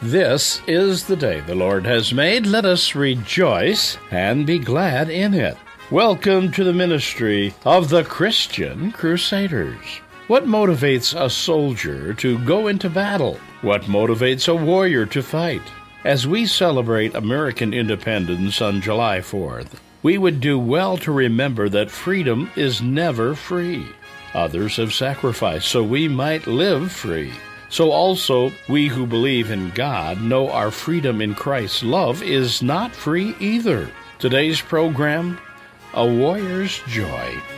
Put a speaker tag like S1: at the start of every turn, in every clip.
S1: This is the day the Lord has made. Let us rejoice and be glad in it. Welcome to the ministry of the Christian Crusaders. What motivates a soldier to go into battle? What motivates a warrior to fight? As we celebrate American independence on July 4th, we would do well to remember that freedom is never free. Others have sacrificed so we might live free. So also, we who believe in God know our freedom in Christ's love is not free either. Today's program A Warrior's Joy.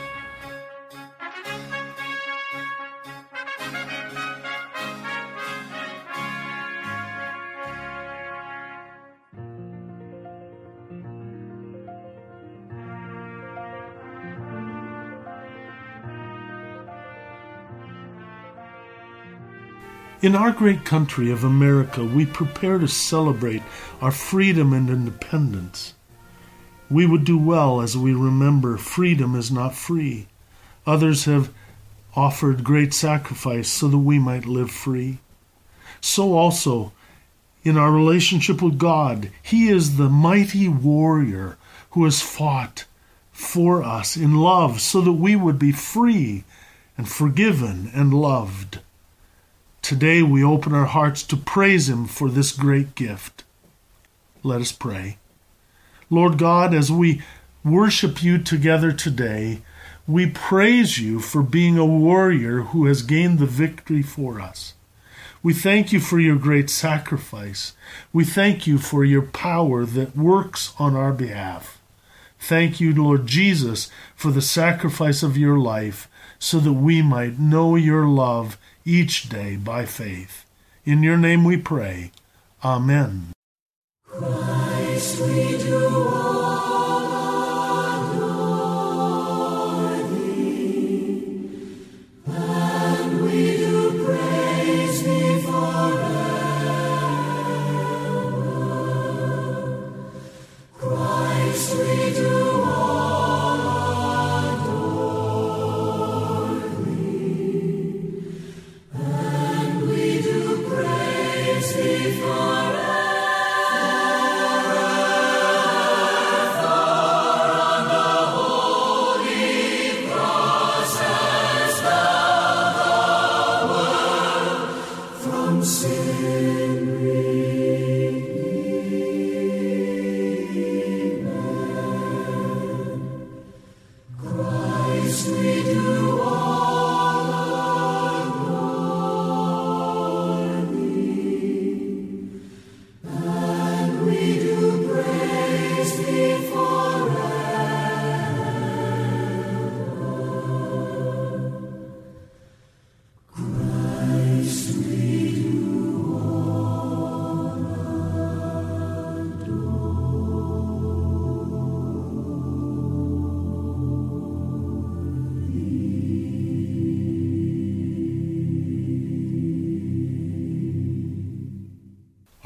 S2: In our great country of America, we prepare to celebrate our freedom and independence. We would do well as we remember freedom is not free. Others have offered great sacrifice so that we might live free. So also, in our relationship with God, He is the mighty warrior who has fought for us in love so that we would be free and forgiven and loved. Today we open our hearts to praise Him for this great gift. Let us pray. Lord God, as we worship you together today, we praise you for being a warrior who has gained the victory for us. We thank you for your great sacrifice. We thank you for your power that works on our behalf. Thank you, Lord Jesus, for the sacrifice of your life so that we might know your love each day by faith. In your name we pray. Amen.
S3: Christ, we see.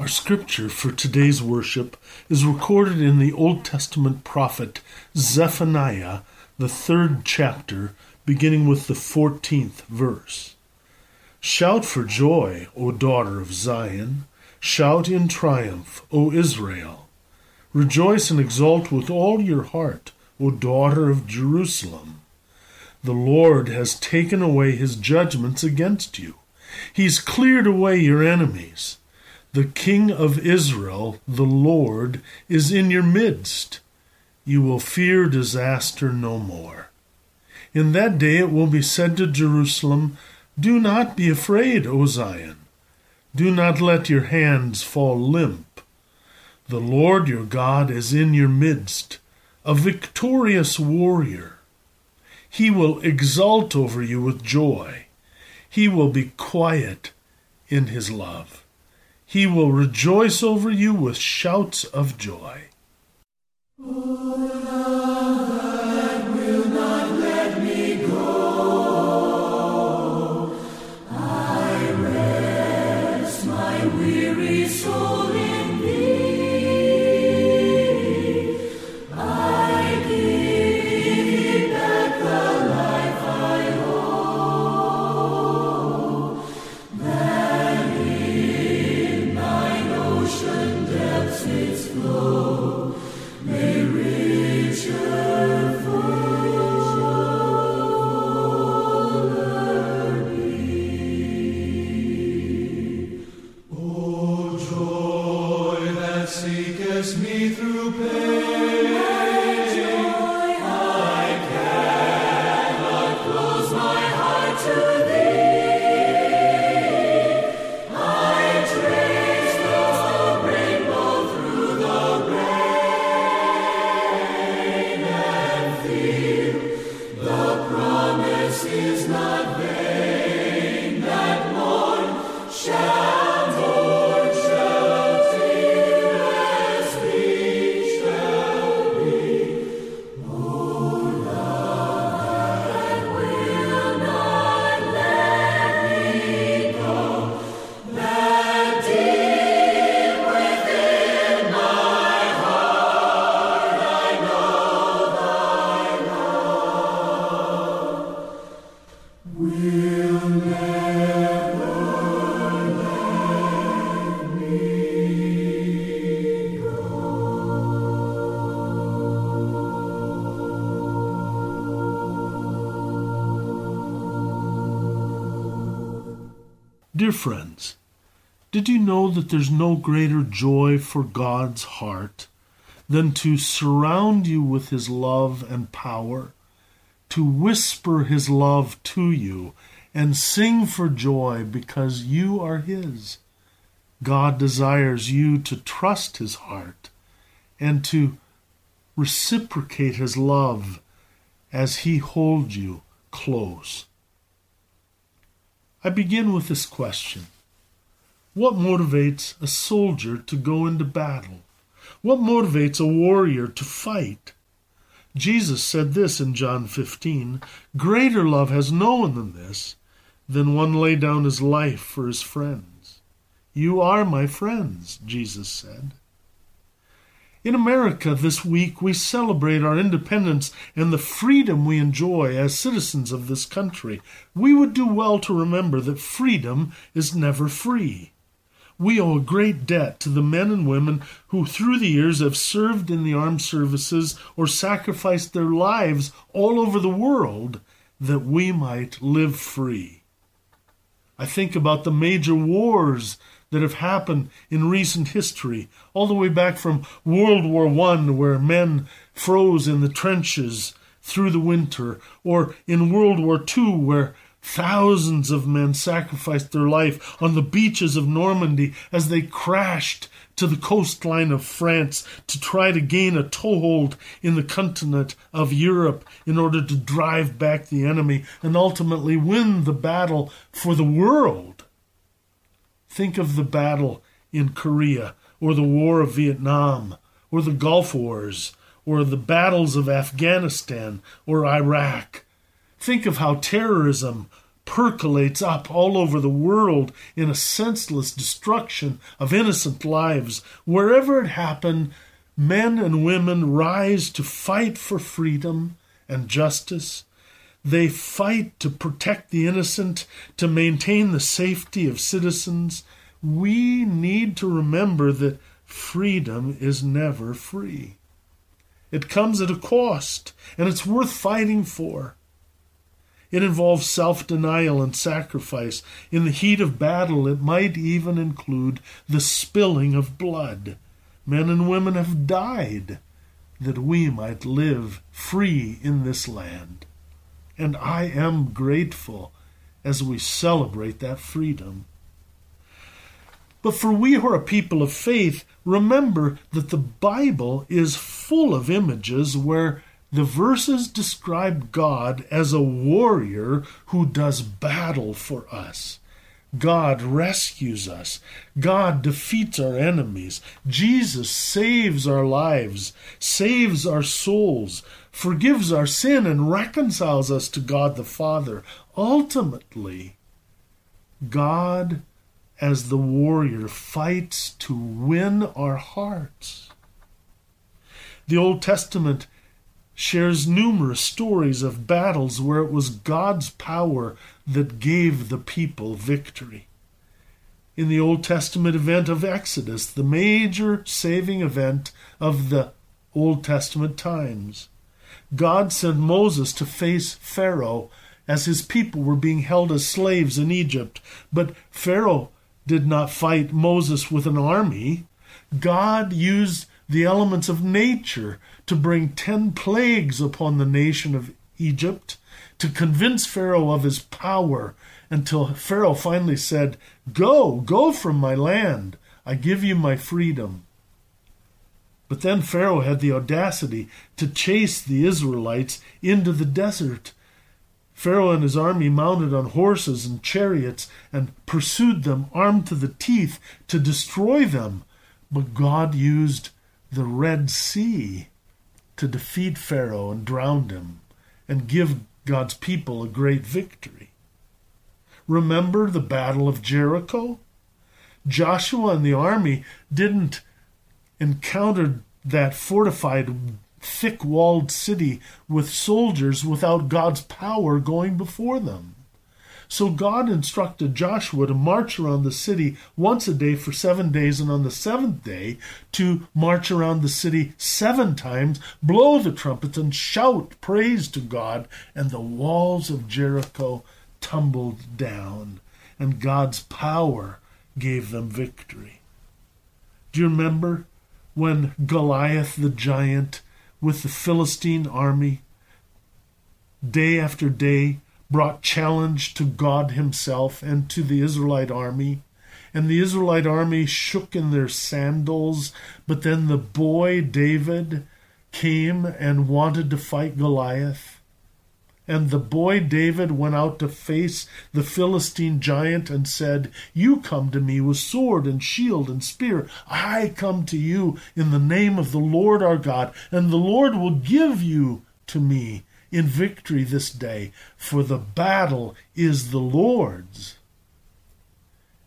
S2: Our scripture for today's worship is recorded in the Old Testament prophet Zephaniah, the third chapter, beginning with the 14th verse. Shout for joy, O daughter of Zion. Shout in triumph, O Israel. Rejoice and exult with all your heart, O daughter of Jerusalem. The Lord has taken away his judgments against you. He's cleared away your enemies. The King of Israel, the Lord, is in your midst. You will fear disaster no more. In that day it will be said to Jerusalem, Do not be afraid, O Zion. Do not let your hands fall limp. The Lord your God is in your midst, a victorious warrior. He will exult over you with joy. He will be quiet in his love. He will rejoice over you with shouts of joy. Dear friends, did you know that there's no greater joy for God's heart than to surround you with His love and power, to whisper His love to you, and sing for joy because you are His? God desires you to trust His heart and to reciprocate His love as He holds you close. I begin with this question What motivates a soldier to go into battle? What motivates a warrior to fight? Jesus said this in John 15 Greater love has no one than this, than one lay down his life for his friends. You are my friends, Jesus said. In America this week, we celebrate our independence and the freedom we enjoy as citizens of this country. We would do well to remember that freedom is never free. We owe a great debt to the men and women who, through the years, have served in the armed services or sacrificed their lives all over the world that we might live free. I think about the major wars that have happened in recent history, all the way back from World War I, where men froze in the trenches through the winter, or in World War II, where thousands of men sacrificed their life on the beaches of Normandy as they crashed to the coastline of France to try to gain a toehold in the continent of Europe in order to drive back the enemy and ultimately win the battle for the world. Think of the battle in Korea, or the War of Vietnam, or the Gulf Wars, or the battles of Afghanistan or Iraq. Think of how terrorism percolates up all over the world in a senseless destruction of innocent lives. Wherever it happened, men and women rise to fight for freedom and justice. They fight to protect the innocent, to maintain the safety of citizens. We need to remember that freedom is never free. It comes at a cost, and it's worth fighting for. It involves self denial and sacrifice. In the heat of battle, it might even include the spilling of blood. Men and women have died that we might live free in this land. And I am grateful as we celebrate that freedom. But for we who are a people of faith, remember that the Bible is full of images where the verses describe God as a warrior who does battle for us. God rescues us. God defeats our enemies. Jesus saves our lives, saves our souls, forgives our sin, and reconciles us to God the Father. Ultimately, God, as the warrior, fights to win our hearts. The Old Testament shares numerous stories of battles where it was God's power that gave the people victory. In the Old Testament event of Exodus, the major saving event of the Old Testament times, God sent Moses to face Pharaoh as his people were being held as slaves in Egypt. But Pharaoh did not fight Moses with an army. God used the elements of nature to bring ten plagues upon the nation of Egypt, to convince Pharaoh of his power, until Pharaoh finally said, Go, go from my land. I give you my freedom. But then Pharaoh had the audacity to chase the Israelites into the desert. Pharaoh and his army mounted on horses and chariots and pursued them armed to the teeth to destroy them. But God used the Red Sea to defeat Pharaoh and drown him and give God's people a great victory. Remember the Battle of Jericho? Joshua and the army didn't encounter that fortified, thick walled city with soldiers without God's power going before them. So God instructed Joshua to march around the city once a day for seven days, and on the seventh day to march around the city seven times, blow the trumpets, and shout praise to God. And the walls of Jericho tumbled down. and God's power gave them victory. Do you remember when Goliath the giant with the Philistine army day after day brought challenge to God Himself and to the Israelite army? And the Israelite army shook in their sandals, but then the boy David came and wanted to fight Goliath. And the boy David went out to face the Philistine giant and said, You come to me with sword and shield and spear. I come to you in the name of the Lord our God, and the Lord will give you to me in victory this day, for the battle is the Lord's.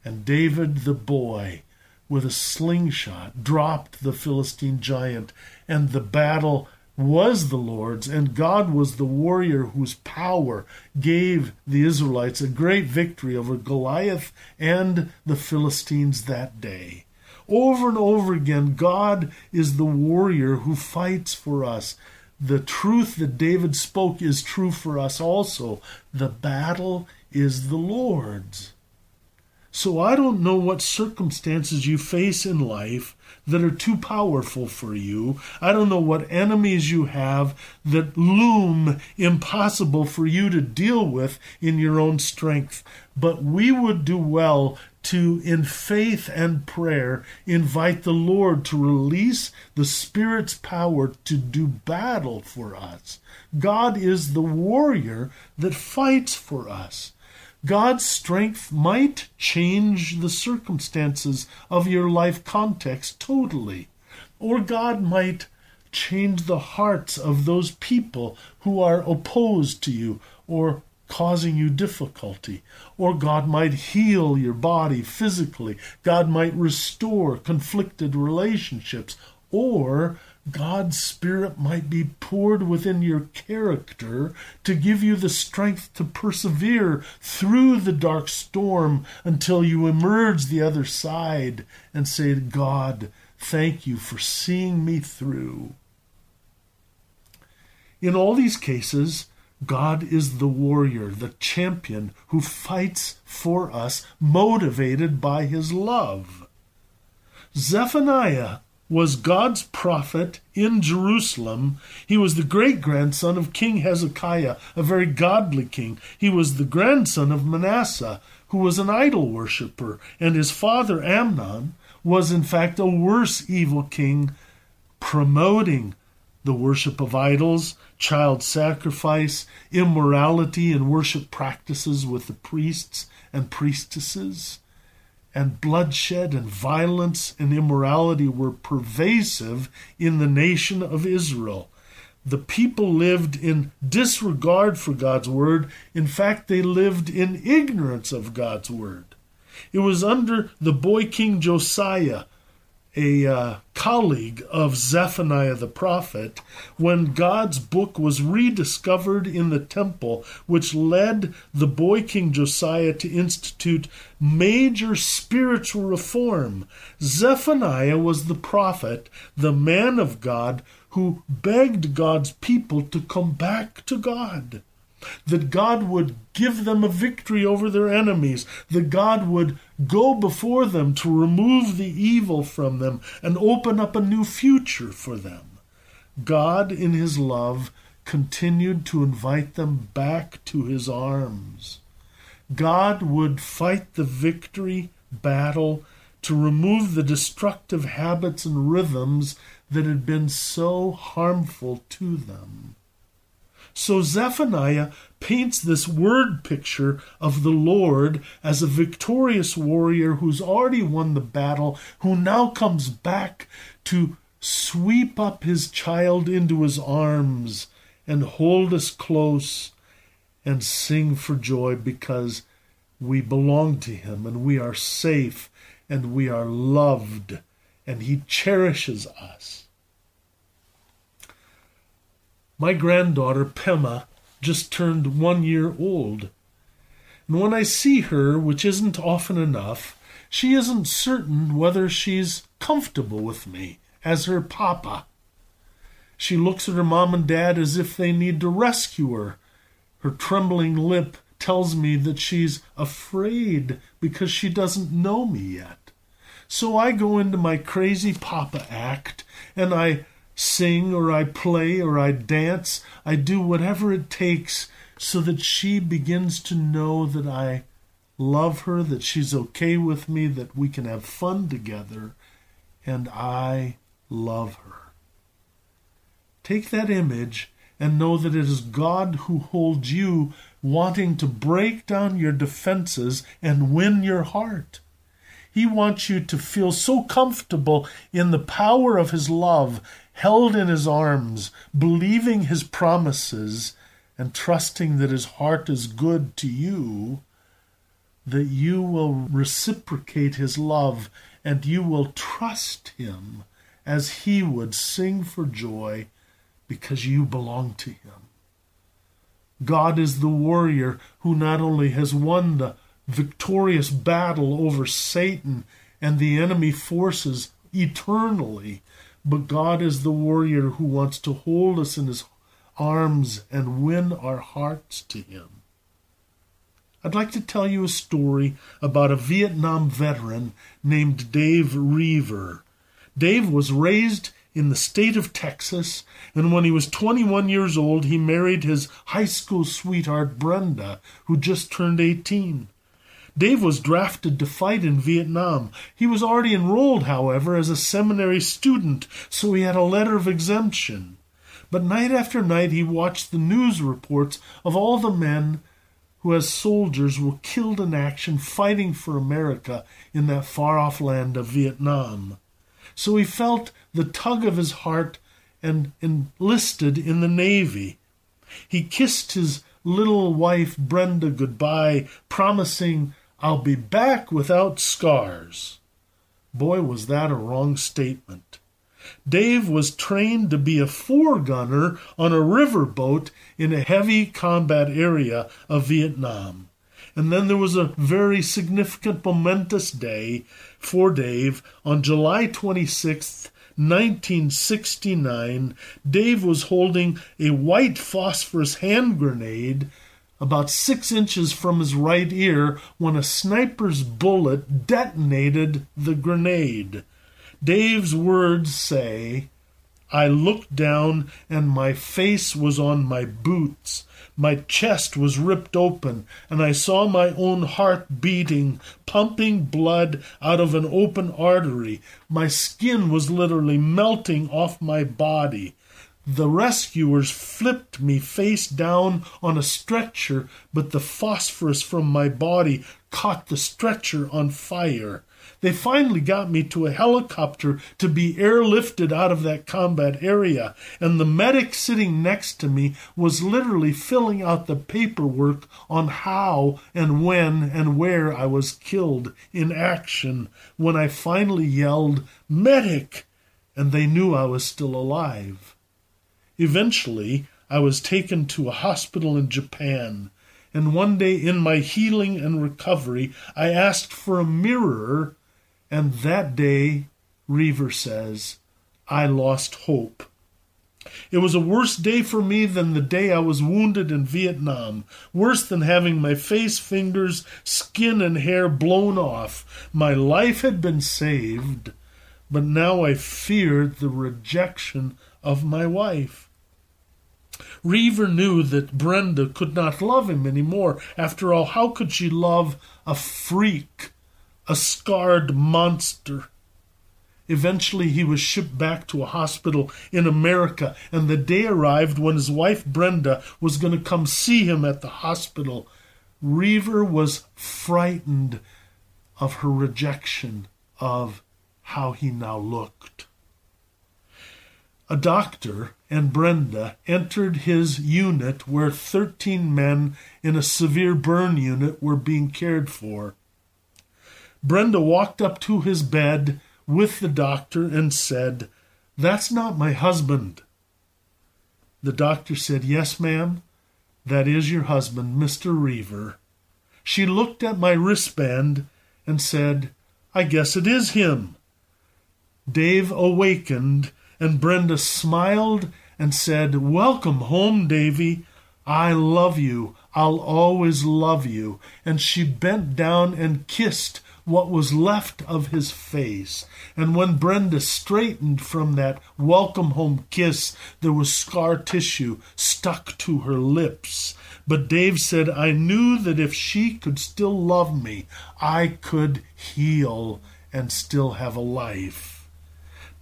S2: And David the boy, with a slingshot, dropped the Philistine giant, and the battle was the Lord's, and God was the warrior whose power gave the Israelites a great victory over Goliath and the Philistines that day. Over and over again, God is the warrior who fights for us. The truth that David spoke is true for us also. The battle is the Lord's. So I don't know what circumstances you face in life that are too powerful for you. I don't know what enemies you have that loom impossible for you to deal with in your own strength. But we would do well to, in faith and prayer, invite the Lord to release the Spirit's power to do battle for us. God is the warrior that fights for us. God's strength might change the circumstances of your life context totally, or God might change the hearts of those people who are opposed to you or causing you difficulty. Or God might heal your body physically. God might restore conflicted relationships. Or God's Spirit might be poured within your character to give you the strength to persevere through the dark storm until you emerge the other side and say, God, thank you for seeing me through. In all these cases, God is the warrior, the champion who fights for us, motivated by his love. Zephaniah was God's prophet in Jerusalem. He was the great grandson of King Hezekiah, a very godly king. He was the grandson of Manasseh, who was an idol worshiper, and his father Amon was in fact a worse evil king, promoting the worship of idols, child sacrifice, immorality, and worship practices with the priests and priestesses and bloodshed and violence and immorality were pervasive in the nation of Israel. The people lived in disregard for God's word. In fact, they lived in ignorance of God's word. It was under the boy king Josiah a uh, colleague of Zephaniah the prophet when God's book was rediscovered in the temple, which led the boy King Josiah to institute major spiritual reform. Zephaniah was the prophet, the man of God, who begged God's people to come back to God that God would give them a victory over their enemies, that God would go before them to remove the evil from them and open up a new future for them. God, in His love, continued to invite them back to His arms. God would fight the victory battle to remove the destructive habits and rhythms that had been so harmful to them. So Zephaniah paints this word picture of the Lord as a victorious warrior who's already won the battle, who now comes back to sweep up his child into his arms and hold us close and sing for joy because we belong to him and we are safe and we are loved and he cherishes us. My granddaughter, Pema, just turned one year old. And when I see her, which isn't often enough, she isn't certain whether she's comfortable with me as her papa. She looks at her mom and dad as if they need to rescue her, her trembling lip tells me that she's afraid because she doesn't know me yet. So I go into my crazy papa act and I sing or I play or I dance. I do whatever it takes so that she begins to know that I love her, that she's okay with me, that we can have fun together, and I love her. Take that image and know that it is God who holds you wanting to break down your defenses and win your heart. He wants you to feel so comfortable in the power of His love, held in His arms, believing His promises, and trusting that His heart is good to you, that you will reciprocate His love and you will trust Him as He would sing for joy because you belong to Him. God is the warrior who not only has won the victorious battle over Satan and the enemy forces eternally, but God is the warrior who wants to hold us in His arms and win our hearts to Him. I'd like to tell you a story about a Vietnam veteran named Dave Roever. Dave was raised in the state of Texas, and when he was 21 years old, he married his high school sweetheart Brenda, who just turned 18. Dave was drafted to fight in Vietnam. He was already enrolled, however, as a seminary student, so he had a letter of exemption. But night after night he watched the news reports of all the men who, as soldiers, were killed in action fighting for America in that far off land of Vietnam. So he felt the tug of his heart and enlisted in the Navy. He kissed his little wife Brenda goodbye, promising, I'll be back without scars. Boy, was that a wrong statement. Dave was trained to be a foregunner on a riverboat in a heavy combat area of Vietnam. And then there was a very significant, momentous day for Dave on July 26th, 1969. Dave was holding a white phosphorus hand grenade about six inches from his right ear when a sniper's bullet detonated the grenade. Dave's words say, I looked down and my face was on my boots. My chest was ripped open, and I saw my own heart beating, pumping blood out of an open artery. My skin was literally melting off my body. The rescuers flipped me face down on a stretcher, but the phosphorus from my body caught the stretcher on fire. They finally got me to a helicopter to be airlifted out of that combat area, and the medic sitting next to me was literally filling out the paperwork on how and when and where I was killed in action when I finally yelled, Medic! and they knew I was still alive. Eventually, I was taken to a hospital in Japan, and one day in my healing and recovery, I asked for a mirror and that day, Roever says, I lost hope. It was a worse day for me than the day I was wounded in Vietnam, worse than having my face, fingers, skin, and hair blown off. My life had been saved, but now I feared the rejection of my wife. Roever knew that Brenda could not love him any more. After all, how could she love a freak a scarred monster. Eventually, he was shipped back to a hospital in America, and the day arrived when his wife Brenda was going to come see him at the hospital. Roever was frightened of her rejection of how he now looked. A doctor and Brenda entered his unit where 13 men in a severe burn unit were being cared for. Brenda walked up to his bed with the doctor and said, That's not my husband. The doctor said, Yes, ma'am, that is your husband, Mr. Roever. She looked at my wristband and said, I guess it is him. Dave awakened, and Brenda smiled and said, Welcome home, Davy. I love you. I'll always love you. And she bent down and kissed what was left of his face. And when Brenda straightened from that welcome home kiss, there was scar tissue stuck to her lips. But Dave said, I knew that if she could still love me, I could heal and still have a life.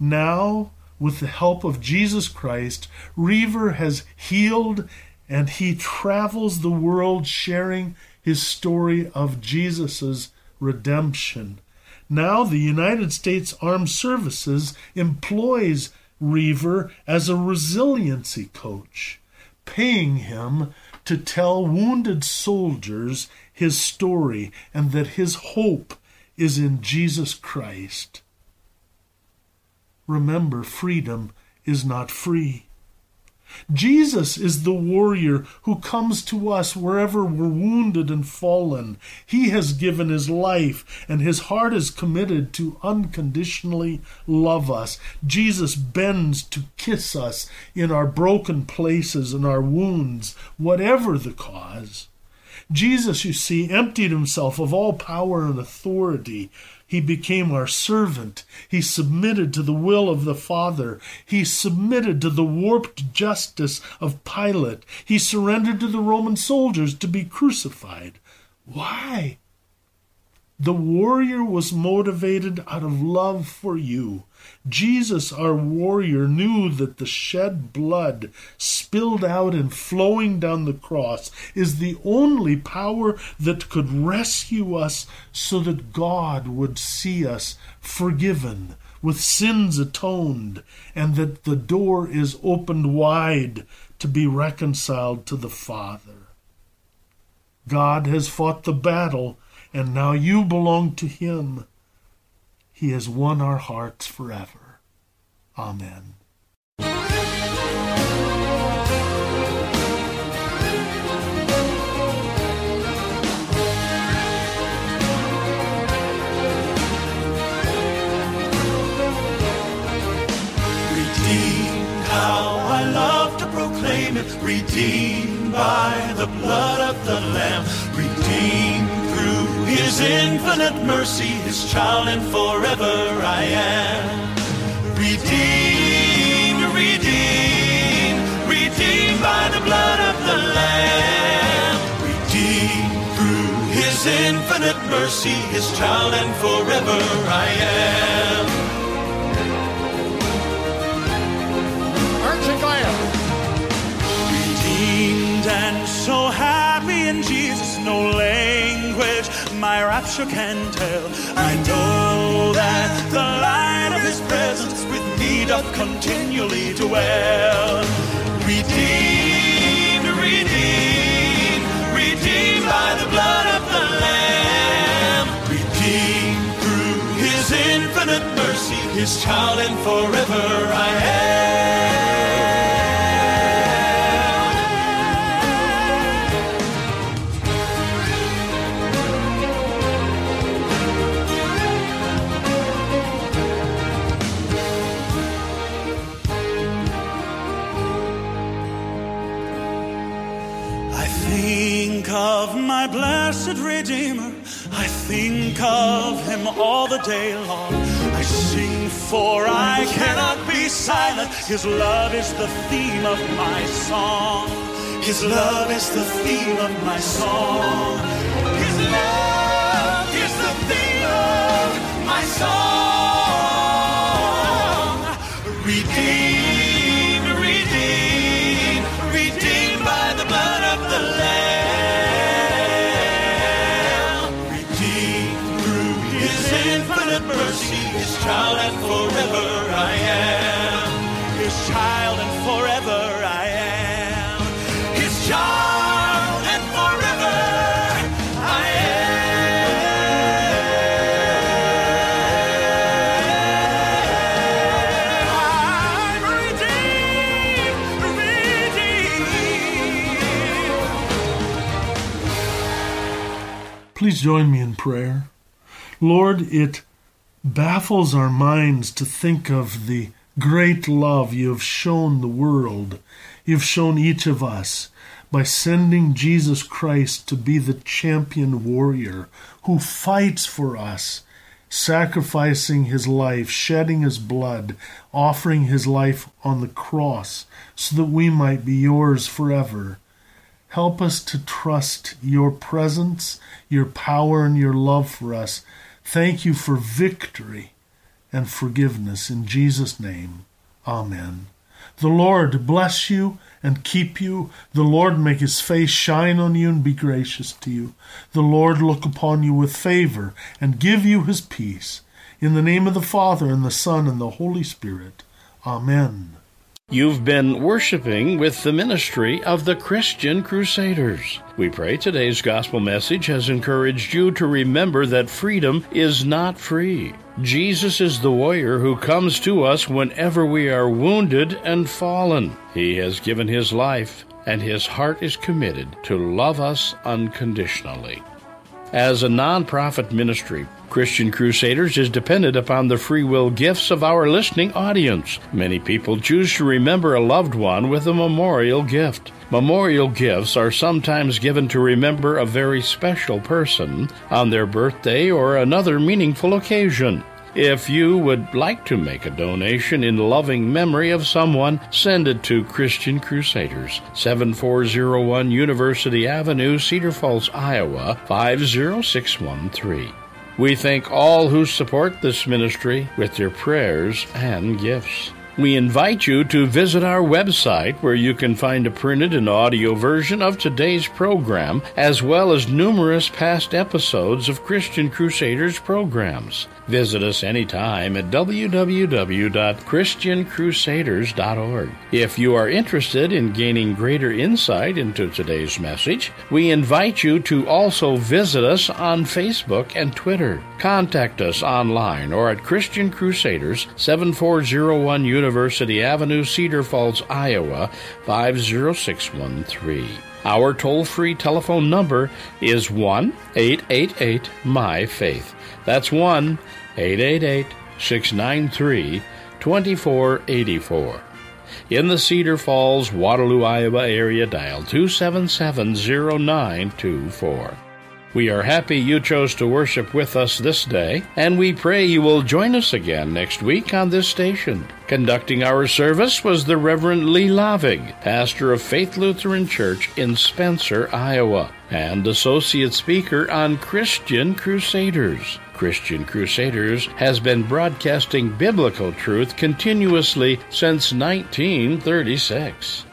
S2: Now, with the help of Jesus Christ, Roever has healed and he travels the world sharing his story of Jesus' redemption. Now, the United States Armed Services employs Roever as a resiliency coach, paying him to tell wounded soldiers his story and that his hope is in Jesus Christ. Remember, freedom is not free. Jesus is the warrior who comes to us wherever we're wounded and fallen. He has given his life, and his heart is committed to unconditionally love us. Jesus bends to kiss us in our broken places and our wounds, whatever the cause. Jesus, you see, emptied himself of all power and authority he became our servant. He submitted to the will of the Father. He submitted to the warped justice of Pilate. He surrendered to the Roman soldiers to be crucified. Why? The warrior was motivated out of love for you. Jesus, our warrior, knew that the shed blood spilled out and flowing down the cross is the only power that could rescue us so that God would see us forgiven, with sins atoned, and that the door is opened wide to be reconciled to the Father. God has fought the battle and now you belong to Him. He has won our hearts forever. Amen.
S3: Redeemed, how I love to proclaim it. Redeemed by the blood of the Lamb. Redeemed His infinite mercy, His child, and forever I am. Redeemed, redeemed, redeemed by the blood of the Lamb. Redeemed through His infinite mercy, His child, and forever I am. My rapture can tell. I know that the light of His presence with me doth continually dwell. Redeemed, redeemed, redeemed by the blood of the Lamb. Redeemed through His infinite mercy, His child, and forever I am. Blessed Redeemer. I think of him all the day long. I sing for I cannot be silent. His love is the theme of my song. His love is the theme of my song. His love is the theme of my song. Redeemed, child, and forever I am. His child, and forever I am. His child, and forever I am. I'm redeemed, redeemed.
S2: Please join me in prayer. Lord, it baffles our minds to think of the great love you have shown the world, you've shown each of us. by sending Jesus Christ to be the champion warrior who fights for us, sacrificing his life, shedding his blood, offering his life on the cross so that we might be yours forever. Help us to trust your presence, your power, and your love for us. Thank you for victory and forgiveness. In Jesus' name, Amen. The Lord bless you and keep you. The Lord make his face shine on you and be gracious to you. The Lord look upon you with favor and give you his peace. In the name of the Father, and the Son, and the Holy Spirit. Amen.
S1: You've been worshiping with the ministry of the Christian Crusaders. We pray today's gospel message has encouraged you to remember that freedom is not free. Jesus is the warrior who comes to us whenever we are wounded and fallen. He has given his life, and his heart is committed to love us unconditionally. As a non-profit ministry, Christian Crusaders is dependent upon the free will gifts of our listening audience. Many people choose to remember a loved one with a memorial gift. Memorial gifts are sometimes given to remember a very special person on their birthday or another meaningful occasion. If you would like to make a donation in loving memory of someone, send it to Christian Crusaders, 7401 University Avenue, Cedar Falls, Iowa, 50613. We thank all who support this ministry with their prayers and gifts. We invite you to visit our website where you can find a printed and audio version of today's program, as well as numerous past episodes of Christian Crusaders programs. Visit us anytime at www.christiancrusaders.org. If you are interested in gaining greater insight into today's message, we invite you to also visit us on Facebook and Twitter. Contact us online or at Christian Crusaders, 7401 University Avenue, Cedar Falls, Iowa, 50613. Our toll free telephone number is 1 888 My Faith. That's 1 888 693 2484. In the Cedar Falls, Waterloo, Iowa area, dial 277 0924. We are happy you chose to worship with us this day, and we pray you will join us again next week on this station. Conducting our service was the Reverend Lee Lavig, pastor of Faith Lutheran Church in Spencer, Iowa, and associate speaker on Christian Crusaders. Christian Crusaders has been broadcasting biblical truth continuously since 1936.